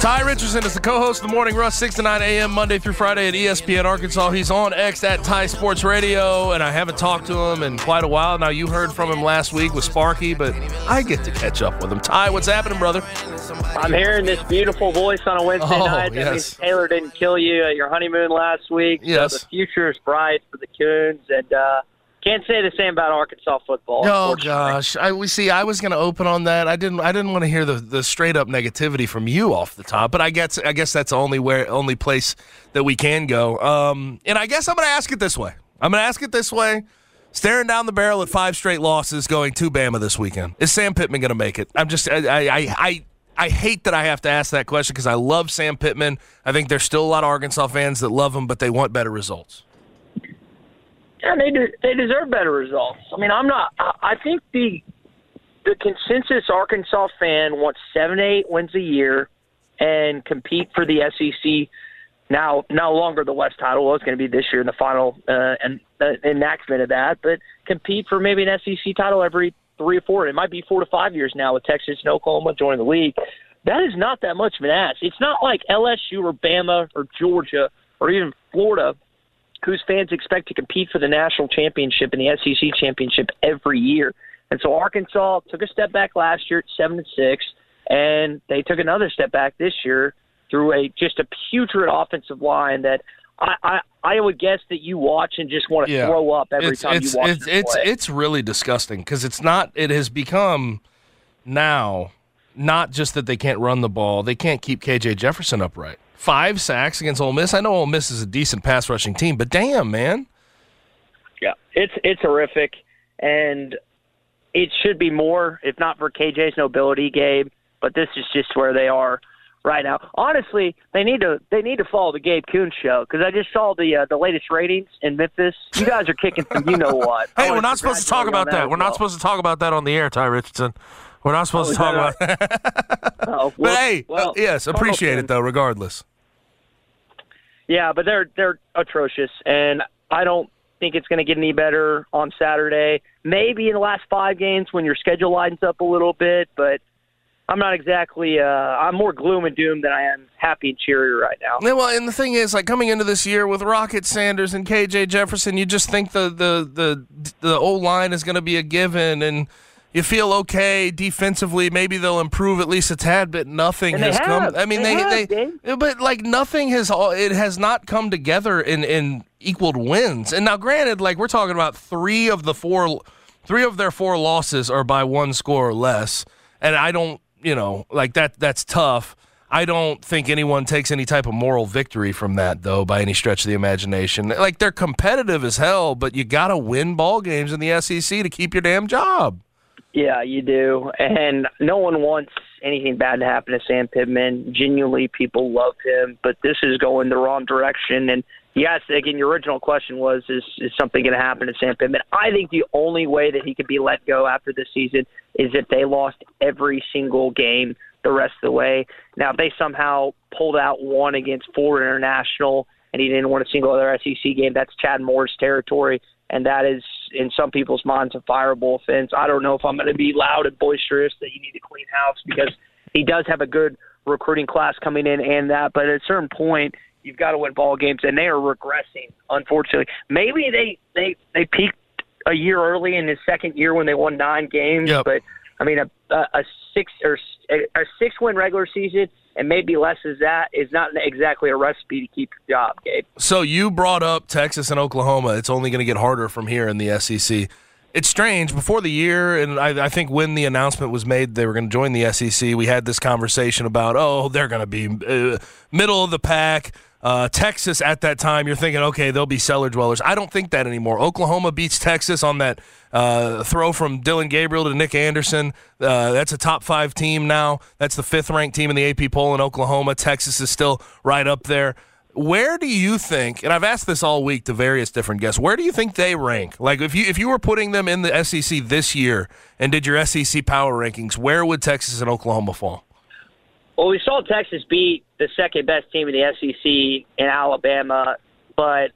Tye Richardson is the co-host of the Morning Rush, 6 to 9 a.m. Monday through Friday at ESPN Arkansas. He's on X at Ty Sports Radio, and I haven't talked to him in quite a while. Now, you heard from him last week with Sparky, but I get to catch up with him. Tye, what's happening, brother? I'm hearing this beautiful voice on a Wednesday Oh, night. That yes. means Taylor didn't kill you at your honeymoon last week. Yes. So the future is bright for the Kuhns, and uh, can't say the same about Arkansas football. Oh gosh, I we see. I was going to open on that. I didn't. I didn't want to hear the, the straight up negativity from you off the top. But I guess I guess that's the only where only place that we can go. Um, and I guess I'm going to ask it this way. I'm going to ask it this way. Staring down the barrel at five straight losses, going to Bama this weekend. Is Sam Pittman going to make it? I'm just. I. I. I, I I hate that I have to ask that question because I love Sam Pittman. I think there's still a lot of Arkansas fans that love him, but they want better results. Yeah, they de- they deserve better results. I mean, I'm not. I I think the the consensus Arkansas fan wants seven, eight wins a year and compete for the SEC. Now, no longer the West title. Well, it's going to be this year in the final uh, and uh, enactment of that, but compete for maybe an SEC title every three or four. It might be four to five years now with Texas and Oklahoma joining the league. That is not that much of an ask. It's not like LSU or Bama or Georgia or even Florida whose fans expect to compete for the national championship and the SEC championship every year. And so Arkansas took a step back last year at seven and six, and they took another step back this year through a just a putrid offensive line that I I, I would guess that you watch and just want to Yeah. throw up every it's, time it's, you watch it's, it's, it's really disgusting because it's not. It has become now not just that they can't run the ball; they can't keep KJ Jefferson upright. Five sacks against Ole Miss. I know Ole Miss is a decent pass rushing team, but damn, man. Yeah, it's it's horrific, and it should be more, if not for KJ's nobility, Gabe. But this is just where they are right now. Honestly, they need to they need to follow the Gabe Kuhn show because I just saw the uh, the latest ratings in Memphis. You guys are kicking some, you know what? Hey, we're not supposed to talk about you on that. We're as not supposed to talk about that on the air, Tye Richardson. We're not supposed Oh, to talk about that Oh, But well- hey, well, uh, yes, appreciate it though, regardless. Yeah, but they're they're atrocious, and I don't think it's going to get any better on Saturday. Maybe in the last five games when your schedule lines up a little bit, but I'm not exactly. Uh, I'm more gloom and doom than I am happy and cheery right now. Yeah, well, and the thing is, like coming into this year with Rocket Sanders and KJ Jefferson, you just think the the the the O line is going to be a given, and you feel okay defensively. Maybe they'll improve at least a tad, but nothing And they has come. I mean, They they they, Dave. but like nothing has all. It has not come together in in equaled wins. And now, granted, like we're talking about three of the four, three of their four losses are by one score or less, and I don't, you know, like that. That's tough. I don't think anyone takes any type of moral victory from that, though, by any stretch of the imagination. Like they're competitive as hell, but you got to win ball games in the SEC to keep your damn job. Yeah, you do. And no one wants anything bad to happen to Sam Pittman. Genuinely, people love him, but this is going the wrong direction. And yes, again, your original question was, is, is something going to happen to Sam Pittman? I think the only way that he could be let go after this season is if they lost every single game the rest of the way. Now, if they somehow pulled out one against Florida International and he didn't win a single other SEC game, that's Chad Morris territory and that is in some people's minds a fireable offense. I don't know if I'm going to be loud and boisterous that you need to clean house because he does have a good recruiting class coming in and that, but at a certain point you've got to win ball games and they are regressing unfortunately. Maybe they they they peaked a year early in his second year when they won 9 games, Yep. but I mean a a, 6 or a 6 win regular season and maybe less is that is not exactly a recipe to keep your job, Gabe. So you brought up Texas and Oklahoma. It's only going to get harder from here in the SEC. It's strange. Before the year, and I, I think when the announcement was made they were going to join the SEC, we had this conversation about, oh, they're going to be uh, middle of the pack. Uh, Texas at that time, you're thinking, okay, they'll be cellar dwellers. I don't think that anymore. Oklahoma beats Texas on that uh, throw from Dillon Gabriel to Nic Anderson. Uh, that's a top five team now. That's the fifth ranked team in the AP poll in Oklahoma. Texas is still right up there. Where do you think? And I've asked this all week to various different guests. Where do you think they rank? Like if you if you were putting them in the SEC this year and did your SEC power rankings, where would Texas and Oklahoma fall? Well, we saw Texas beat the second best team in the SEC in Alabama, but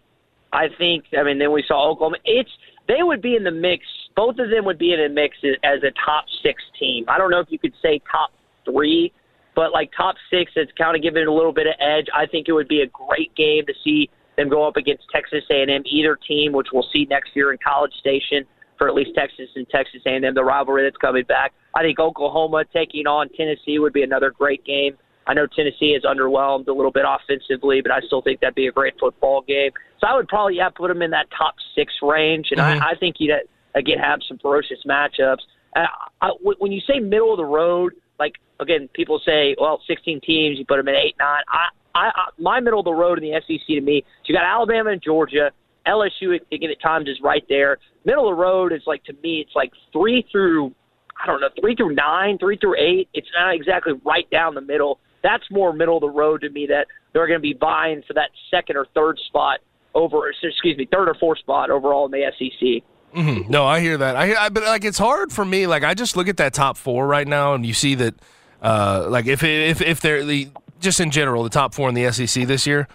I think I mean then we saw Oklahoma. It's they would be in the mix. Both of them would be in a mix as a top six team. I don't know if you could say top three, but like top six, it's kind of giving it a little bit of edge. I think it would be a great game to see them go up against Texas A&M, either team, which we'll see next year in College Station for at least Texas and Texas A&M, the rivalry that's coming back. I think Oklahoma taking on Tennessee would be another great game. I know Tennessee is underwhelmed a little bit offensively, but I still think that'd be a great football game. So I would probably yeah put them in that top six range, and mm-hmm. I, I think you'd again have some ferocious matchups. Uh, I, when you say middle of the road, like again, people say, well, 16 teams, you put them in eight, nine. I, I, I my middle of the road in the SEC to me, so you got Alabama and Georgia. LSU again at times is right there. Middle of the road is like to me, it's like three through I don't know, three through nine, three through eight. It's not exactly right down the middle. That's more middle of the road to me that they're going to be vying for that second or third spot over, excuse me, third or fourth spot overall in the SEC. Mm-hmm. No, I hear that. I, hear, I but like it's hard for me. Like I just look at that top four right now, and you see that, uh, like if if if they're the just in general the top four in the SEC this year,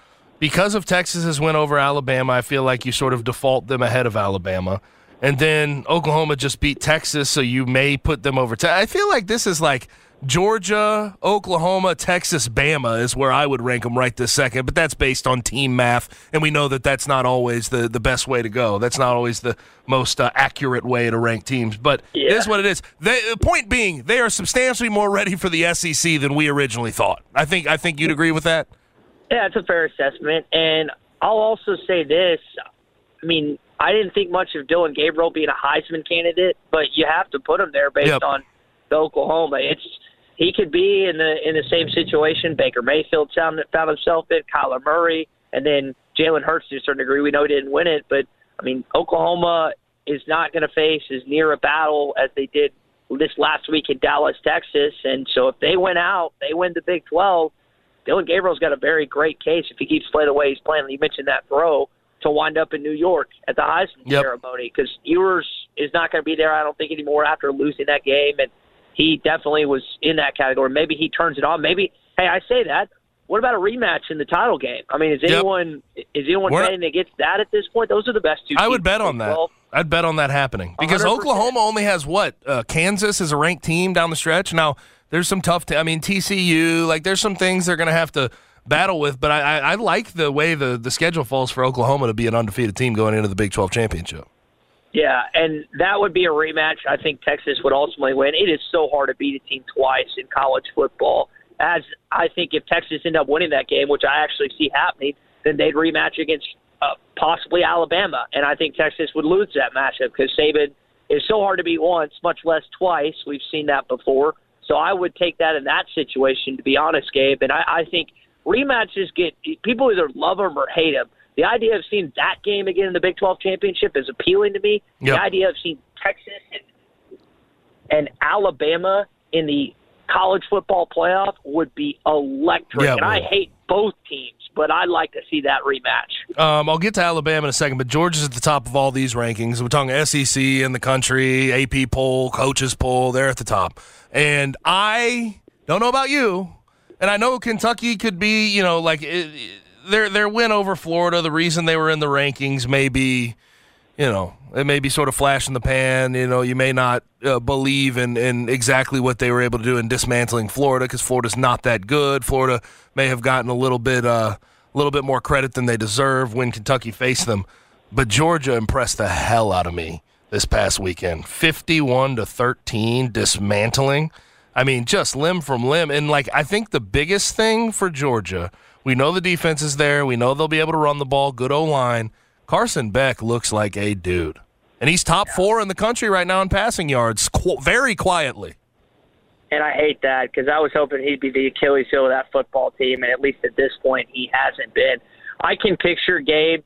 because of Texas's win over Alabama, I feel like you sort of default them ahead of Alabama. And then Oklahoma just beat Texas, so you may put them over. Te- I feel like this is like Georgia, Oklahoma, Texas, Bama is where I would rank them right this second, but that's based on team math, and we know that that's not always the, the best way to go. That's not always the most uh, accurate way to rank teams, but yeah. it is what it is. They, the point being, they are substantially more ready for the SEC than we originally thought. I think I think you'd agree with that. Yeah, it's a fair assessment, and I'll also say this. I mean, I didn't think much of Dillon Gabriel being a Heisman candidate, but you have to put him there based yep. on the Oklahoma. It's he could be in the in the same situation Baker Mayfield found found himself in, Kyler Murray, and then Jalen Hurts to a certain degree. We know he didn't win it, but I mean Oklahoma is not going to face as near a battle as they did this last week in Dallas, Texas, and so if they win out, they win the Big Twelve. Dillon Gabriel's got a very great case if he keeps playing the way he's playing. You mentioned that throw to wind up in New York at the Heisman yep. ceremony because Ewers is not going to be there, I don't think, anymore after losing that game. And he definitely was in that category. Maybe he turns it on. Maybe hey, I say that. What about a rematch in the title game? I mean, is anyone yep. is anyone We're betting against that at this point? Those are the best two. I would bet on that. I'd bet on that happening because 100%. Oklahoma only has what uh, Kansas is a ranked team down the stretch. Now there's some tough. T- I mean TCU. Like there's some things they're going to have to battle with. But I, I, I like the way the the schedule falls for Oklahoma to be an undefeated team going into the Big 12 championship. Yeah, and that would be a rematch. I think Texas would ultimately win. It is so hard to beat a team twice in college football. As I think if Texas end up winning that game, which I actually see happening, then they'd rematch against uh, possibly Alabama, and I think Texas would lose that matchup because Saban is so hard to beat once, much less twice. We've seen that before. So I would take that in that situation, to be honest, Gabe. And I, I think rematches get people either love them or hate them the idea of seeing that game again in the Big 12 championship is appealing to me. Yep. The idea of seeing Texas and, and Alabama in the college football playoff would be electric. Yeah, and I hate both teams, but I'd like to see that rematch. Um, I'll get to Alabama in a second, but Georgia's at the top of all these rankings. We're talking SEC in the country, AP poll, coaches poll. They're at the top. And I don't know about you, and I know Kentucky could be, you know, like. It, their their win over Florida, the reason they were in the rankings may be, you know, it may be sort of flash in the pan. You know, you may not uh, believe in, in exactly what they were able to do in dismantling Florida because Florida's not that good. Florida may have gotten a little bit uh, a little bit more credit than they deserve when Kentucky faced them, but Georgia impressed the hell out of me this past weekend. Fifty-one to thirteen, dismantling I mean, just limb from limb. And like, I think the biggest thing for Georgia, we know the defense is there. We know they'll be able to run the ball. Good O line. Carson Beck looks like a dude, and he's top four in the country right now in passing yards, qu- very quietly. And I hate that because I was hoping he'd be the Achilles heel of that football team, and at least at this point, he hasn't been. I can picture Gabe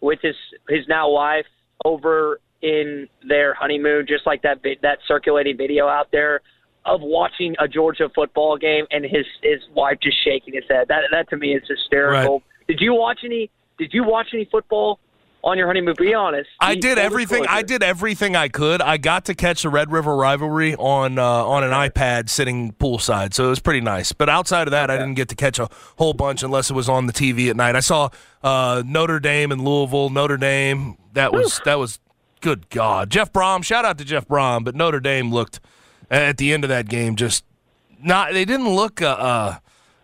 with his his now wife over in their honeymoon, just like that that circulating video out there of watching a Georgia football game and his his wife just shaking his head. That that to me is hysterical. Right. Did you watch any? Did you watch any football on your honeymoon? Be honest. I did everything. I did everything I could. I got to catch the Red River rivalry on uh, on an iPad sitting poolside, so it was pretty nice. But outside of that, okay. I didn't get to catch a whole bunch unless it was on the TV at night. I saw uh, Notre Dame and Louisville. Notre Dame. That was that was good. God, Jeff Brohm. Shout out to Jeff Brohm. But Notre Dame looked at the end of that game just not they didn't look uh, uh,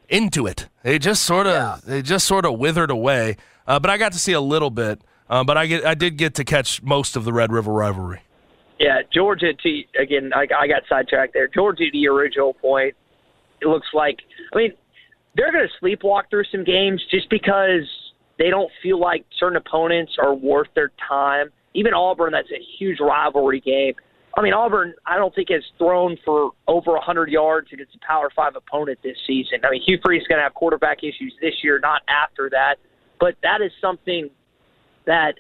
into it. They just sort of yeah. they just sort of withered away. Uh, but I got to see a little bit. Uh, but I get I did get to catch most of the Red River rivalry. Yeah, Georgia. To again, I, I got sidetracked there. Georgia, to original point, it looks like. I mean, they're going to sleepwalk through some games just because they don't feel like certain opponents are worth their time. Even Auburn, that's a huge rivalry game. I mean, Auburn, I don't think has thrown for over 100 yards against a Power Five opponent this season. I mean, Hugh Freeze is going to have quarterback issues this year, not after that. But that is something that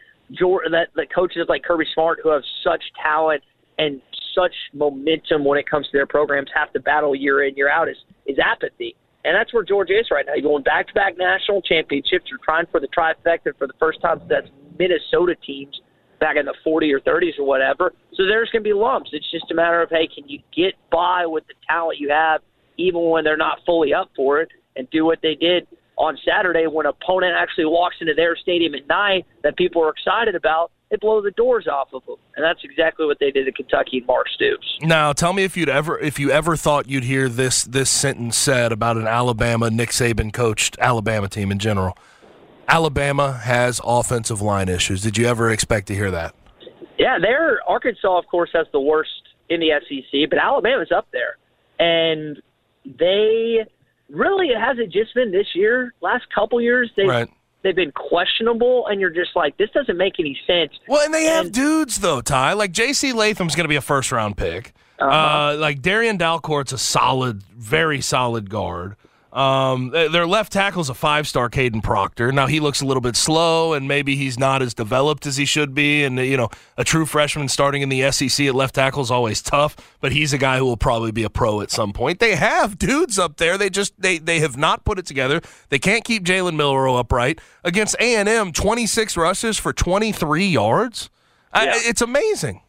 that the coaches like Kirby Smart, who have such talent and such momentum when it comes to their programs, have to battle year in year out is is apathy. And that's where Georgia is right now. You're going back to back national championships. You're trying for the trifecta for the first time since Minnesota teams back in the 40 or 30s or whatever. So there's going to be lumps. It's just a matter of, hey, can you get by with the talent you have, even when they're not fully up for it, and do what they did on Saturday when an opponent actually walks into their stadium at night that people are excited about, they blow the doors off of them, and that's exactly what they did to Kentucky and Mark Stoops. Now, tell me if you'd ever, if you ever thought you'd hear this this sentence said about an Alabama Nick Saban coached Alabama team in general. Alabama has offensive line issues. Did you ever expect to hear that? Yeah, they're Arkansas, of course, has the worst in the SEC, but Alabama's up there, and they really it hasn't just been this year. Last couple years, they right. they've been questionable, and you're just like, this doesn't make any sense. Well, and they and, have dudes though, Tye. Like J.C. Latham's going to be a first round pick. Uh-huh. Uh, like Darrian Dalcourt's a solid, very solid guard. Um, their left tackle's a five star Kadyn Proctor. Now he looks a little bit slow and maybe he's not as developed as he should be. And, you know, a true freshman starting in the SEC at left tackle is always tough, but he's a guy who will probably be a pro at some point. They have dudes up there. They just, they, they have not put it together. They can't keep Jalen Milroe upright. Against A&M, 26 rushes for 23 yards. Yeah. I, it's amazing.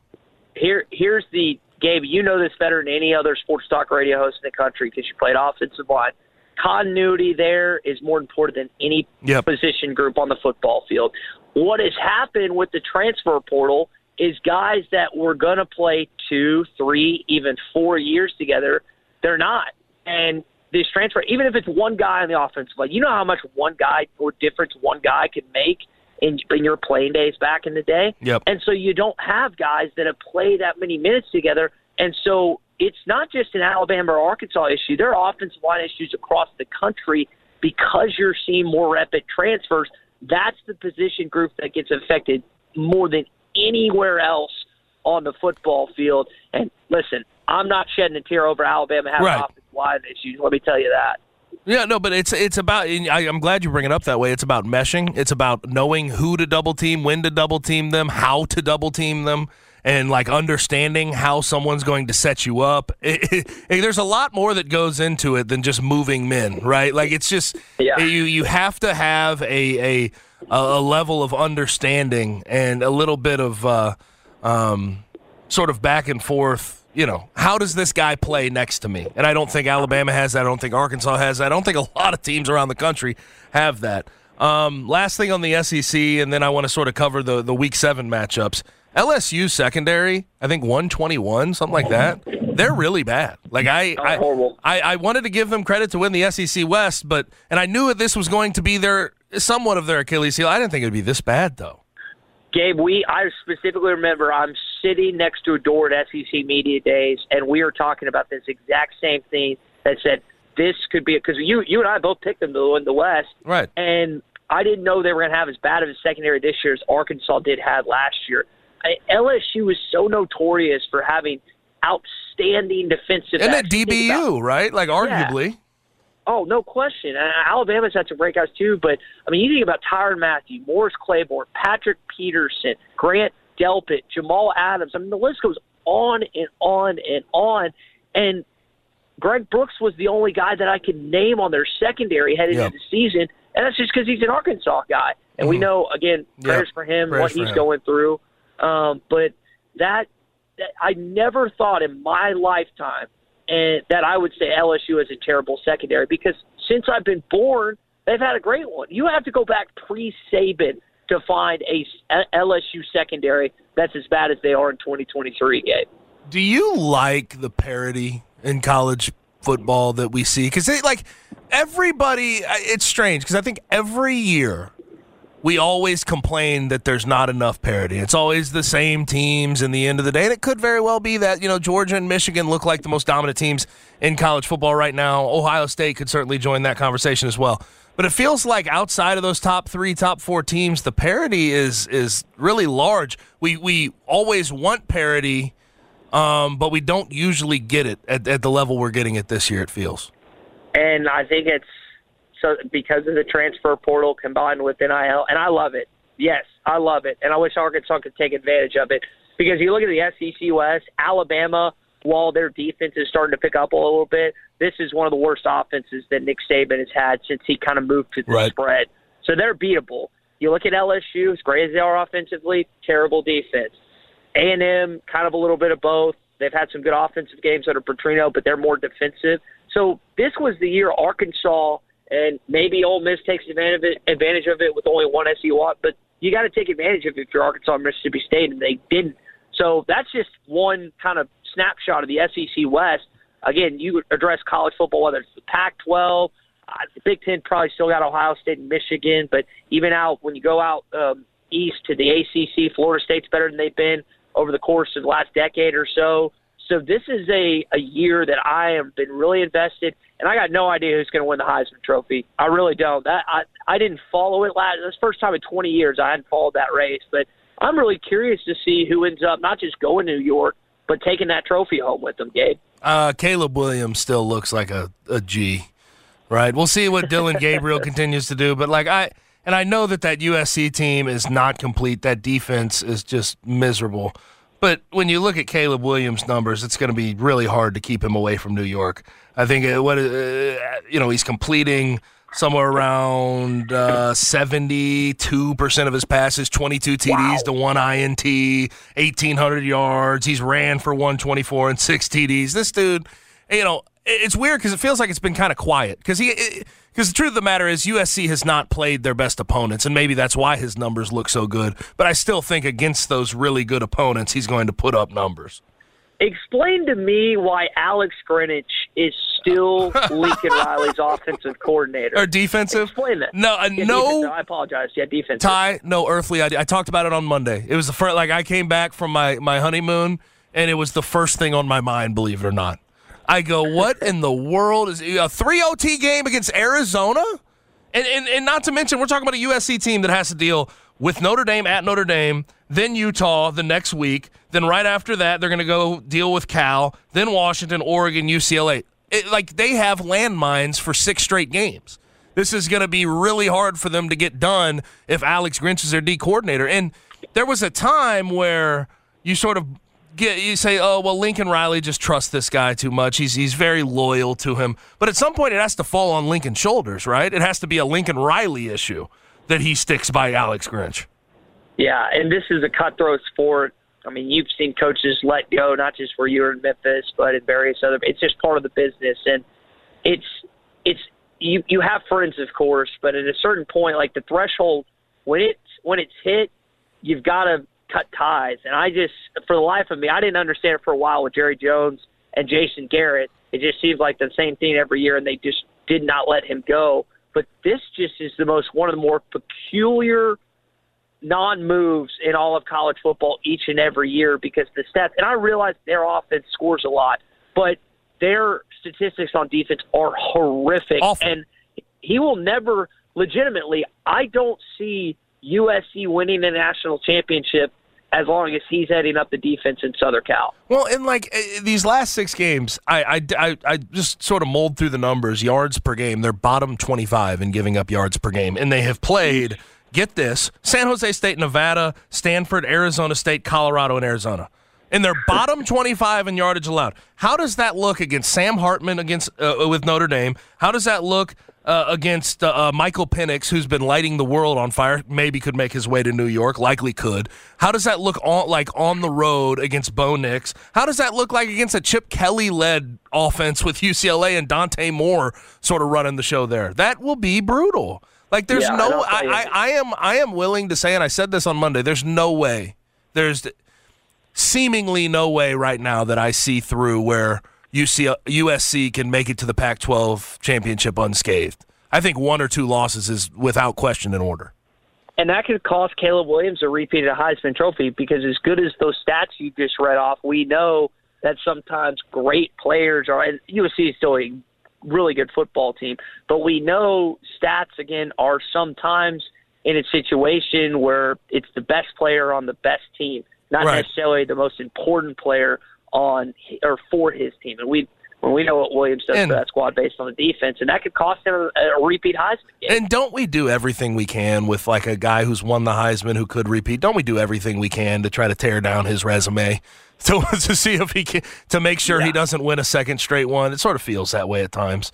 Here, here's the, Gabe, you know this better than any other sports talk radio host in the country because you played offensive line continuity there is more important than any yep. position group on the football field. What has happened with the transfer portal is guys that were going to play two, three, even four years together, they're not. And this transfer, even if it's one guy on the offensive line, you know how much one guy or difference one guy can make in, in your playing days back in the day. Yep. And so you don't have guys that have played that many minutes together. And so it's not just an Alabama or Arkansas issue. There are offensive line issues across the country because you're seeing more rapid transfers. That's the position group that gets affected more than anywhere else on the football field. And listen, I'm not shedding a tear over Alabama having right. offensive line issues. Let me tell you that. Yeah, no, but it's it's about. I, am glad you bring it up that way. It's about meshing. It's about knowing who to double team, when to double team them, how to double team them and like understanding how someone's going to set you up. It, it, it, there's a lot more that goes into it than just moving men, right? Like it's just yeah. you you have to have a a a level of understanding and a little bit of uh, um, sort of back and forth. You know, how does this guy play next to me? And I don't think Alabama has that. I don't think Arkansas has that. I don't think a lot of teams around the country have that. Um, last thing on the SEC, and then I want to sort of cover the the Week Seven matchups. LSU secondary, I think 121, something like that. They're really bad. Like I, I, I, I, wanted to give them credit to win the SEC West, but and I knew that this was going to be their somewhat of their Achilles heel. I didn't think it would be this bad though. Gabe, we I specifically remember I'm sitting next to a door at SEC Media Days, and we were talking about this exact same thing that said this could be because you you and I both picked them to win the West, Right. and I didn't know they were going to have as bad of a secondary this year as Arkansas did have last year. LSU is so notorious for having outstanding defensive. Isn't it backs. Think about- DBU, right? Like arguably. Oh, no question. Uh, Alabama's had some breakouts too, but I mean, you think about Tyrann Mathieu, Morris Claiborne, Patrick Peterson, Grant Delpit, Jamal Adams. I mean, the list goes on and on and on. And Greg Brooks was the only guy that I could name on their secondary headed Yep. into the season, and that's just because he's an Arkansas guy. And we know, again, prayers Yep. for him, Prayers what he's him. going through. Um, but that, that I never thought in my lifetime and that I would say LSU is a terrible secondary because since I've been born, they've had a great one. You have to go back pre Saban to find a LSU secondary that's as bad as they are in 2023. Gabe. Do you like the parity in college football that we see? Because like everybody, it's strange because I think every year we always complain that there's not enough parity. It's always the same teams in the end of the day. And it could very well be that, you know, Georgia and Michigan look like the most dominant teams in college football right now. Ohio State could certainly join that conversation as well. But it feels like outside of those top three, top four teams, the parity is is really large. We we always want parity, um, but we don't usually get it at, at the level we're getting it this year, it feels. and I think it's so because of the transfer portal combined with NIL, and I love it. Yes, I love it, and I wish Arkansas could take advantage of it because you look at the SEC West, Alabama, while their defense is starting to pick up a little bit, this is one of the worst offenses that Nick Saban has had since he kind of moved to the Right. spread. So they're beatable. You look at LSU, as great as they are offensively, terrible defense. A and M, kind of a little bit of both. They've had some good offensive games under Petrino, but they're more defensive. So this was the year Arkansas and maybe Ole Miss takes advantage of it, advantage of it with only one SEC lot, but you got to take advantage of it if you're Arkansas Mississippi State, and they didn't. So that's just one kind of snapshot of the SEC West. Again, you address college football, whether it's the Pac-12, uh, the Big Ten probably still got Ohio State and Michigan, but even out when you go out um, east to the ACC, Florida State's better than they've been over the course of the last decade or so. So this is a, a year that I have been really invested, and I got no idea who's going to win the Heisman Trophy. I really don't. That I I didn't follow it last. That's the first time in 20 years I hadn't followed that race, but I'm really curious to see who ends up not just going to New York, but taking that trophy home with them, Gabe. Uh, Caleb Williams still looks like a, a G, right? We'll see what Dillon Gabriel continues to do, but like I and I know that that USC team is not complete. That defense is just miserable. But when you look at Caleb Williams' numbers, it's going to be really hard to keep him away from New York. I think uh, what uh, you know he's completing somewhere around uh, seventy-two percent of his passes, twenty-two TDs to one INT, eighteen hundred yards. He's ran for one twenty-four and six TDs. This dude, you know, it's weird because it feels like it's been kind of quiet because he. Because the truth of the matter is, USC has not played their best opponents, and maybe that's why his numbers look so good. But I still think against those really good opponents, he's going to put up numbers. Explain to me why Alex Grinch is still Lincoln Riley's offensive coordinator. Or defensive? Explain that. No, uh, Yeah, no. I apologize. Yeah, defense. Tye, no earthly idea. I talked about it on Monday. It was the first, like I came back from my, my honeymoon, and it was the first thing on my mind, believe it or not. I go, what in the world is a three OT game against Arizona? And, and and not to mention, we're talking about a USC team that has to deal with Notre Dame at Notre Dame, then Utah the next week. Then right after that, they're going to go deal with Cal, then Washington, Oregon, UCLA. It, like they have landmines for six straight games. This is going to be really hard for them to get done if Alex Grinch is their D coordinator. And there was a time where you sort of get you say, "Oh, well, Lincoln Riley just trusts this guy too much. He's he's very loyal to him." But at some point, it has to fall on Lincoln's shoulders, right? It has to be a Lincoln Riley issue that he sticks by Alex Grinch. Yeah, and this is a cutthroat sport. I mean, you've seen coaches let go, not just where you were in Memphis, but in various other. It's just part of the business, and it's it's you you have friends, of course, but at a certain point, like the threshold when it's when it's hit, you've got to cut ties. And I just, for the life of me, I didn't understand it for a while with Jerry Jones and Jason Garrett. It just seemed like the same thing every year, and they just did not let him go. But this just is the most one of the more peculiar non moves in all of college football each and every year because the stats, and I realize their offense scores a lot, but their statistics on defense are horrific. Awful. And he will never, legitimately, I don't see USC winning the national championship as long as he's heading up the defense in Southern Cal. Well, in like uh, these last six games, I, I, I, just sort of mulled through the numbers. Yards per game, they're bottom 25 in giving up yards per game. And they have played, get this, San Jose State, Nevada, Stanford, Arizona State, Colorado, and Arizona. And they're bottom 25 in yardage allowed. How does that look against Sam Hartman against uh, with Notre Dame? How does that look uh, against uh, uh, Michael Penix, who's been lighting the world on fire? Maybe could make his way to New York. Likely could. How does that look on like on the road against Bo Nix? How does that look like against a Chip Kelly led offense with UCLA and Dante Moore sort of running the show there? That will be brutal. Like there's Yeah, no. I'll tell you- I, I, I am I am willing to say, and I said this on Monday. There's no way. There's seemingly no way right now that I see through where UC, uh, USC can make it to the Pac 12 championship unscathed. I think one or two losses is without question in order. And that could cost Caleb Williams a repeat of the Heisman Trophy because as good as those stats you just read off, we know that sometimes great players are. And USC is still a really good football team, but we know stats again are sometimes in a situation where it's the best player on the best team, not Right. necessarily the most important player on or for his team. And we when we know what Williams does And- for that squad based on the defense, and that could cost him a, a repeat Heisman game. And don't we do everything we can with like a guy who's won the Heisman who could repeat? Don't we do everything we can to try to tear down his resume to, to see if he can to make sure he doesn't win a second straight one? It sort of feels that way at times.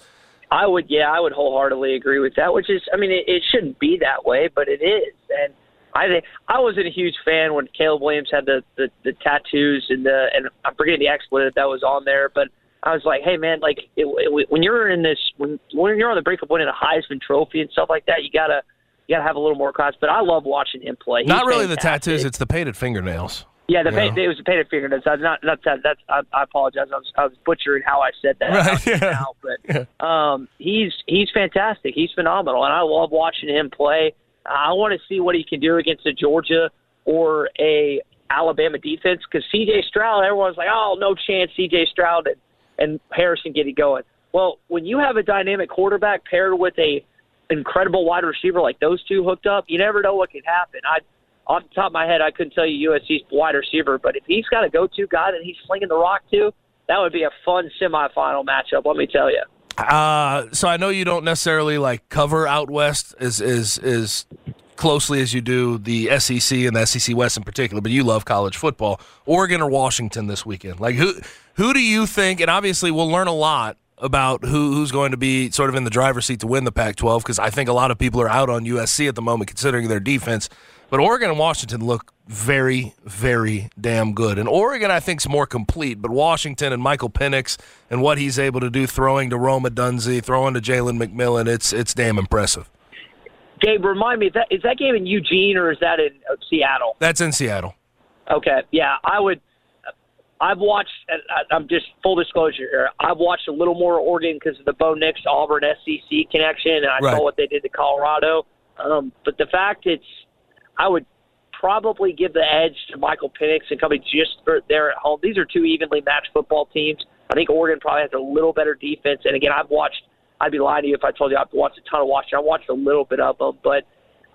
I would, yeah, I would wholeheartedly agree with that. Which is, I mean, it, it shouldn't be that way, but it is. And I think I wasn't a huge fan when Caleb Williams had the the, the tattoos and the and I'm forgetting the expletive that was on there, but I was like, hey man, like it, it, when you're in this when when you're on the brink of winning a Heisman Trophy and stuff like that, you gotta you gotta have a little more class. But I love watching him play. He's Not really the tattoos; it's the painted fingernails. Yeah, the Yeah. paint, it was the painted fingernails. That's not not that. That's I, I apologize. I was, I was butchering how I said that Right, yeah. now, but um, he's he's fantastic. He's phenomenal, and I love watching him play. I want to see what he can do against a Georgia or a Alabama defense because C.J. Stroud. Everyone's like, oh, no chance. C.J. Stroud and, and Harrison get it going. Well, when you have a dynamic quarterback paired with a incredible wide receiver like those two hooked up, you never know what can happen. I, off the top of my head, I couldn't tell you USC's wide receiver, but if he's got a go-to guy that he's slinging the rock to, that would be a fun semifinal matchup. Let me tell you. Uh, so I know you don't necessarily like cover out west as as as closely as you do the SEC and the SEC West in particular, but you love college football. Oregon or Washington this weekend? Like who who do you think? And obviously, we'll learn a lot about who who's going to be sort of in the driver's seat to win the Pac-12 because I think a lot of people are out on USC at the moment considering their defense. But Oregon and Washington look very, very damn good. And Oregon, I think, is more complete. But Washington and Michael Penix and what he's able to do throwing to Rome Odunze, throwing to Jalen McMillan, it's it's damn impressive. Gabe, remind me, is that, is that game in Eugene or is that in uh, Seattle? That's in Seattle. Okay, yeah, I would. I've watched. I'm just full disclosure here. I've watched a little more Oregon because of the Bo Nix Auburn SEC connection, and I Right. saw what they did to Colorado. Um, but the fact it's, I would probably give the edge to Michael Penix and company just there at home. These are two evenly matched football teams. I think Oregon probably has a little better defense. And again, I've watched. I'd be lying to you if I told you I've watched a ton of Washington. I watched a little bit of them, but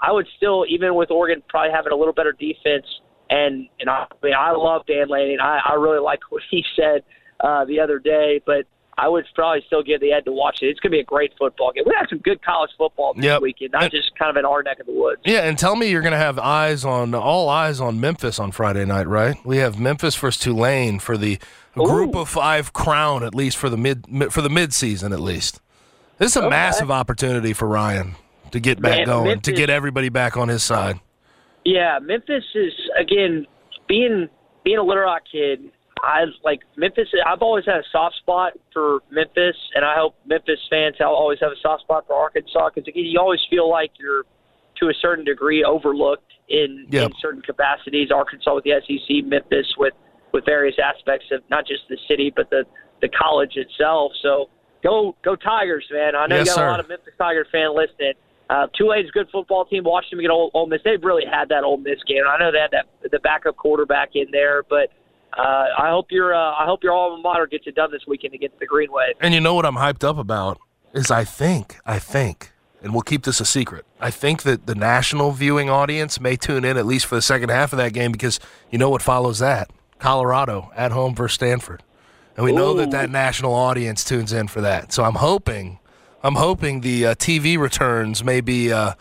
I would still, even with Oregon probably having a little better defense, and and I, I mean I love Dan Lanning. I, I really like what he said uh, the other day, but I would probably still give the edge to watch it. It's going to be a great football game. We have some good college football this Yep. weekend, not And- just kind of in our neck of the woods. Yeah, and tell me you're going to have eyes on all eyes on Memphis on Friday night, right? We have Memphis versus Tulane for the Group Ooh. of Five crown, at least for the mid mi- for the mid season, at least. This is a Okay. massive opportunity for Ryan to get back Man, going, to get everybody back on his side. Yeah, Memphis is again being being a Little Rock kid. I like Memphis. I've always had a soft spot for Memphis, and I hope Memphis fans always have a soft spot for Arkansas because again, you always feel like you're to a certain degree overlooked in, Yep. in certain capacities. Arkansas with the SEC, Memphis with with various aspects of not just the city but the the college itself. So go go Tigers, man! I know Yes, you got sir. a lot of Memphis Tiger fan listening. Uh, Tulane's a good football team. Watched them get Ole, Ole Miss. They've really had that Ole Miss game. I know they had that the backup quarterback in there, but uh, I hope your uh, I hope your alma mater gets it done this weekend against the Green Wave. And you know what I'm hyped up about is I think I think, and we'll keep this a secret. I think that the national viewing audience may tune in at least for the second half of that game because you know what follows that Colorado at home versus Stanford, and we know that that national audience tunes in for that. So I'm hoping I'm hoping the uh, TV returns may be. Uh,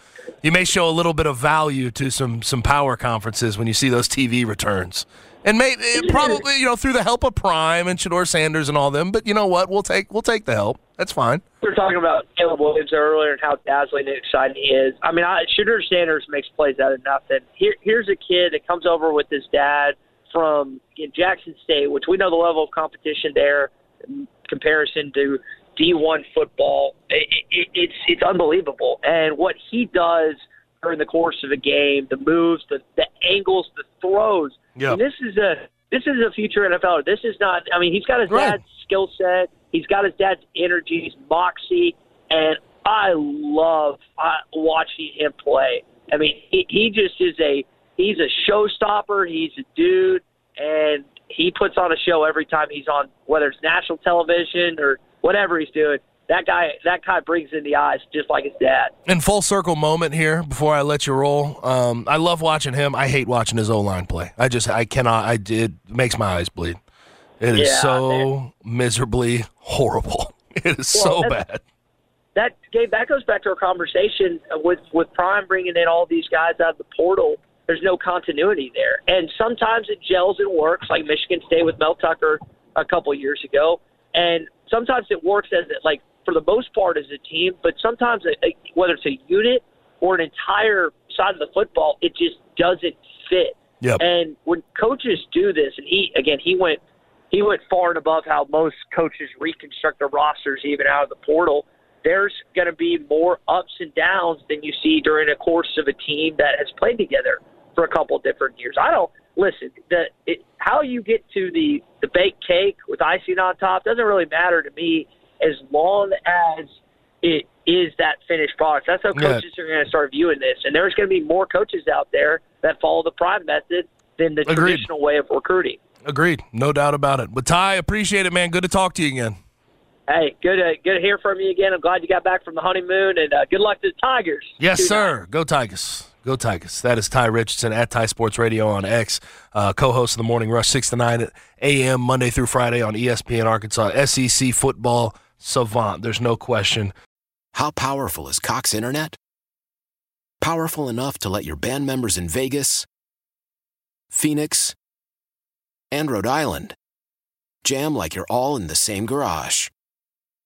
you may show a little bit of value to some some power conferences when you see those TV returns, and may probably you know through the help of Prime and Shedeur Sanders and all them. But you know what? We'll take we'll take the help. That's fine. We were talking about Caleb Williams earlier and how dazzling and exciting he is. I mean, I, Shedeur Sanders makes plays out of nothing. Here, here's a kid that comes over with his dad from in Jackson State, which we know the level of competition there in comparison to D1 football. It, it, it's it's unbelievable, and what he does during the course of a game, the moves, the the angles, the throws. Yeah. And this is a this is a future NFLer. This is not. I mean, he's got his Right. dad's skill set. He's got his dad's energy, his moxie, and I love uh, watching him play. I mean, he, he just is a he's a showstopper. He's a dude, and he puts on a show every time he's on, whether it's national television or whatever he's doing. That guy, that guy brings in the eyes just like his dad. In full circle moment here before I let you roll. Um, I love watching him. I hate watching his O line play. I just I cannot. I it makes my eyes bleed. It is Yeah, so miserably horrible. It is so Well, that's- bad. that Gabe, that goes back to our conversation with with Prime bringing in all these guys out of the portal. There's no continuity there, and sometimes it gels and works, like Michigan State with Mel Tucker a couple years ago, and sometimes it works as it like for the most part as a team, but sometimes it, whether it's a unit or an entire side of the football, it just doesn't fit. Yep. And when coaches do this, and he again he went he went far and above how most coaches reconstruct their rosters even out of the portal. There's going to be more ups and downs than you see during a course of a team that has played together for a couple different years. I don't listen. The it, how you get to the the baked cake with icing on top doesn't really matter to me as long as it is that finished product. That's how Yeah. coaches are going to start viewing this, and there's going to be more coaches out there that follow the prime method than the Agreed. traditional way of recruiting. Agreed. No doubt about it. But Tye, appreciate it, man. Good to talk to you again. Hey, good to, good to hear from you again. I'm glad you got back from the honeymoon, and uh, good luck to the Tigers. Yes, sir. Go Tigers. Go Tigers. That is Tye Richardson at Ty Sports Radio on X, uh, co-host of the Morning Rush, six to nine a.m. Monday through Friday on ESPN Arkansas. SEC football savant. There's no question. How powerful is Cox Internet? Powerful enough to let your band members in Vegas, Phoenix, and Rhode Island jam like you're all in the same garage.